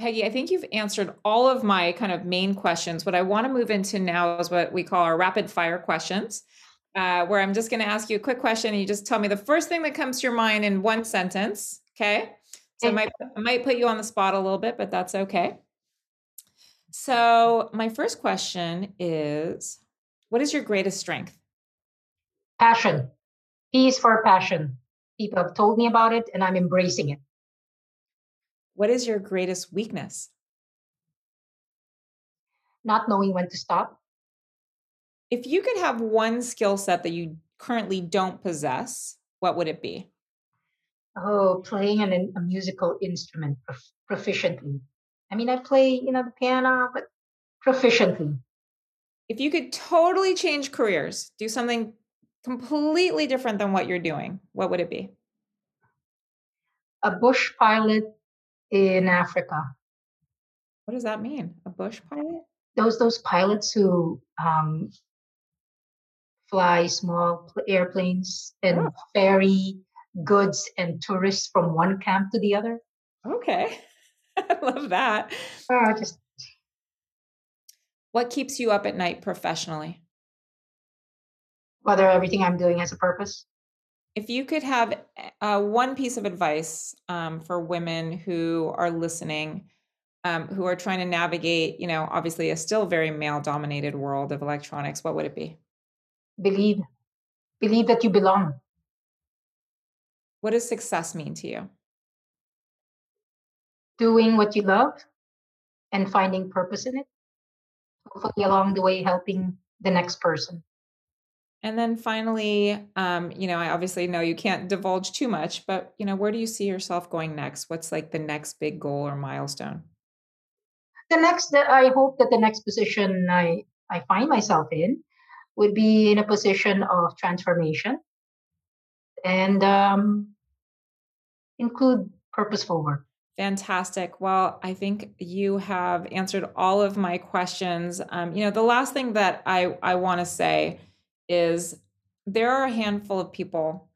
[SPEAKER 1] Peggy, I think you've answered all of my kind of main questions. What I want to move into now is what we call our rapid fire questions, uh, where I'm just going to ask you a quick question and you just tell me the first thing that comes to your mind in one sentence. Okay. So I might, I might put you on the spot a little bit, but that's okay. So, my first question is What is your greatest strength?
[SPEAKER 2] Passion. Peace for passion. People have told me about it and I'm embracing it.
[SPEAKER 1] What is your greatest weakness?
[SPEAKER 2] Not knowing when to stop.
[SPEAKER 1] If you could have one skill set that you currently don't possess, what would it be?
[SPEAKER 2] Oh, playing an, a musical instrument prof- proficiently. I mean, I play, you know, the piano, but proficiently.
[SPEAKER 1] If you could totally change careers, do something completely different than what you're doing, what would it be?
[SPEAKER 2] A bush pilot in Africa.
[SPEAKER 1] What does that mean? A bush pilot?
[SPEAKER 2] Those those pilots who um, fly small airplanes and oh. ferry goods and tourists from one camp to the other.
[SPEAKER 1] Okay, I love that.
[SPEAKER 2] Uh, just
[SPEAKER 1] what keeps you up at night professionally?
[SPEAKER 2] whether everything I'm doing has a purpose.
[SPEAKER 1] If you could have uh, one piece of advice um, for women who are listening, um, who are trying to navigate, you know, obviously a still very male dominated world of electronics, what would it be?
[SPEAKER 2] Believe, believe that you belong.
[SPEAKER 1] What does success mean to you?
[SPEAKER 2] Doing what you love and finding purpose in it. Hopefully, along the way, helping the next person.
[SPEAKER 1] And then finally, um, you know, I obviously know you can't divulge too much, but you know, where do you see yourself going next? What's like the next big goal or milestone?
[SPEAKER 2] The next that I hope that the next position I I find myself in would be in a position of transformation and um, include purposeful work.
[SPEAKER 1] Fantastic. Well, I think you have answered all of my questions. Um, you know, the last thing that I, I want to say is there are a handful of people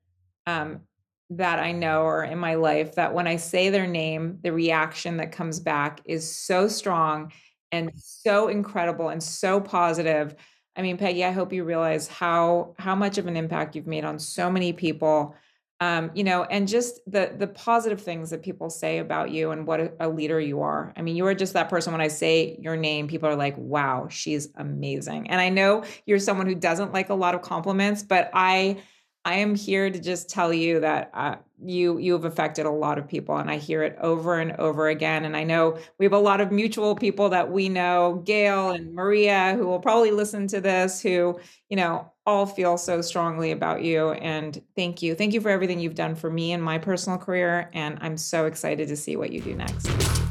[SPEAKER 1] um, that I know or in my life that when I say their name, the reaction that comes back is so strong and so incredible and so positive. I mean, Peggy, I hope you realize how how much of an impact you've made on so many people. Um, you know, and just the the positive things that people say about you and what a, a leader you are. I mean, you are just that person. When I say your name, people are like, "Wow, she's amazing." And I know you're someone who doesn't like a lot of compliments, but I I am here to just tell you that uh, you you have affected a lot of people, and I hear it over and over again. And I know we have a lot of mutual people that we know, Gail and Maria, who will probably listen to this, who you know all feel so strongly about you. And thank you, thank you for everything you've done for me in my personal career. And I'm so excited to see what you do next.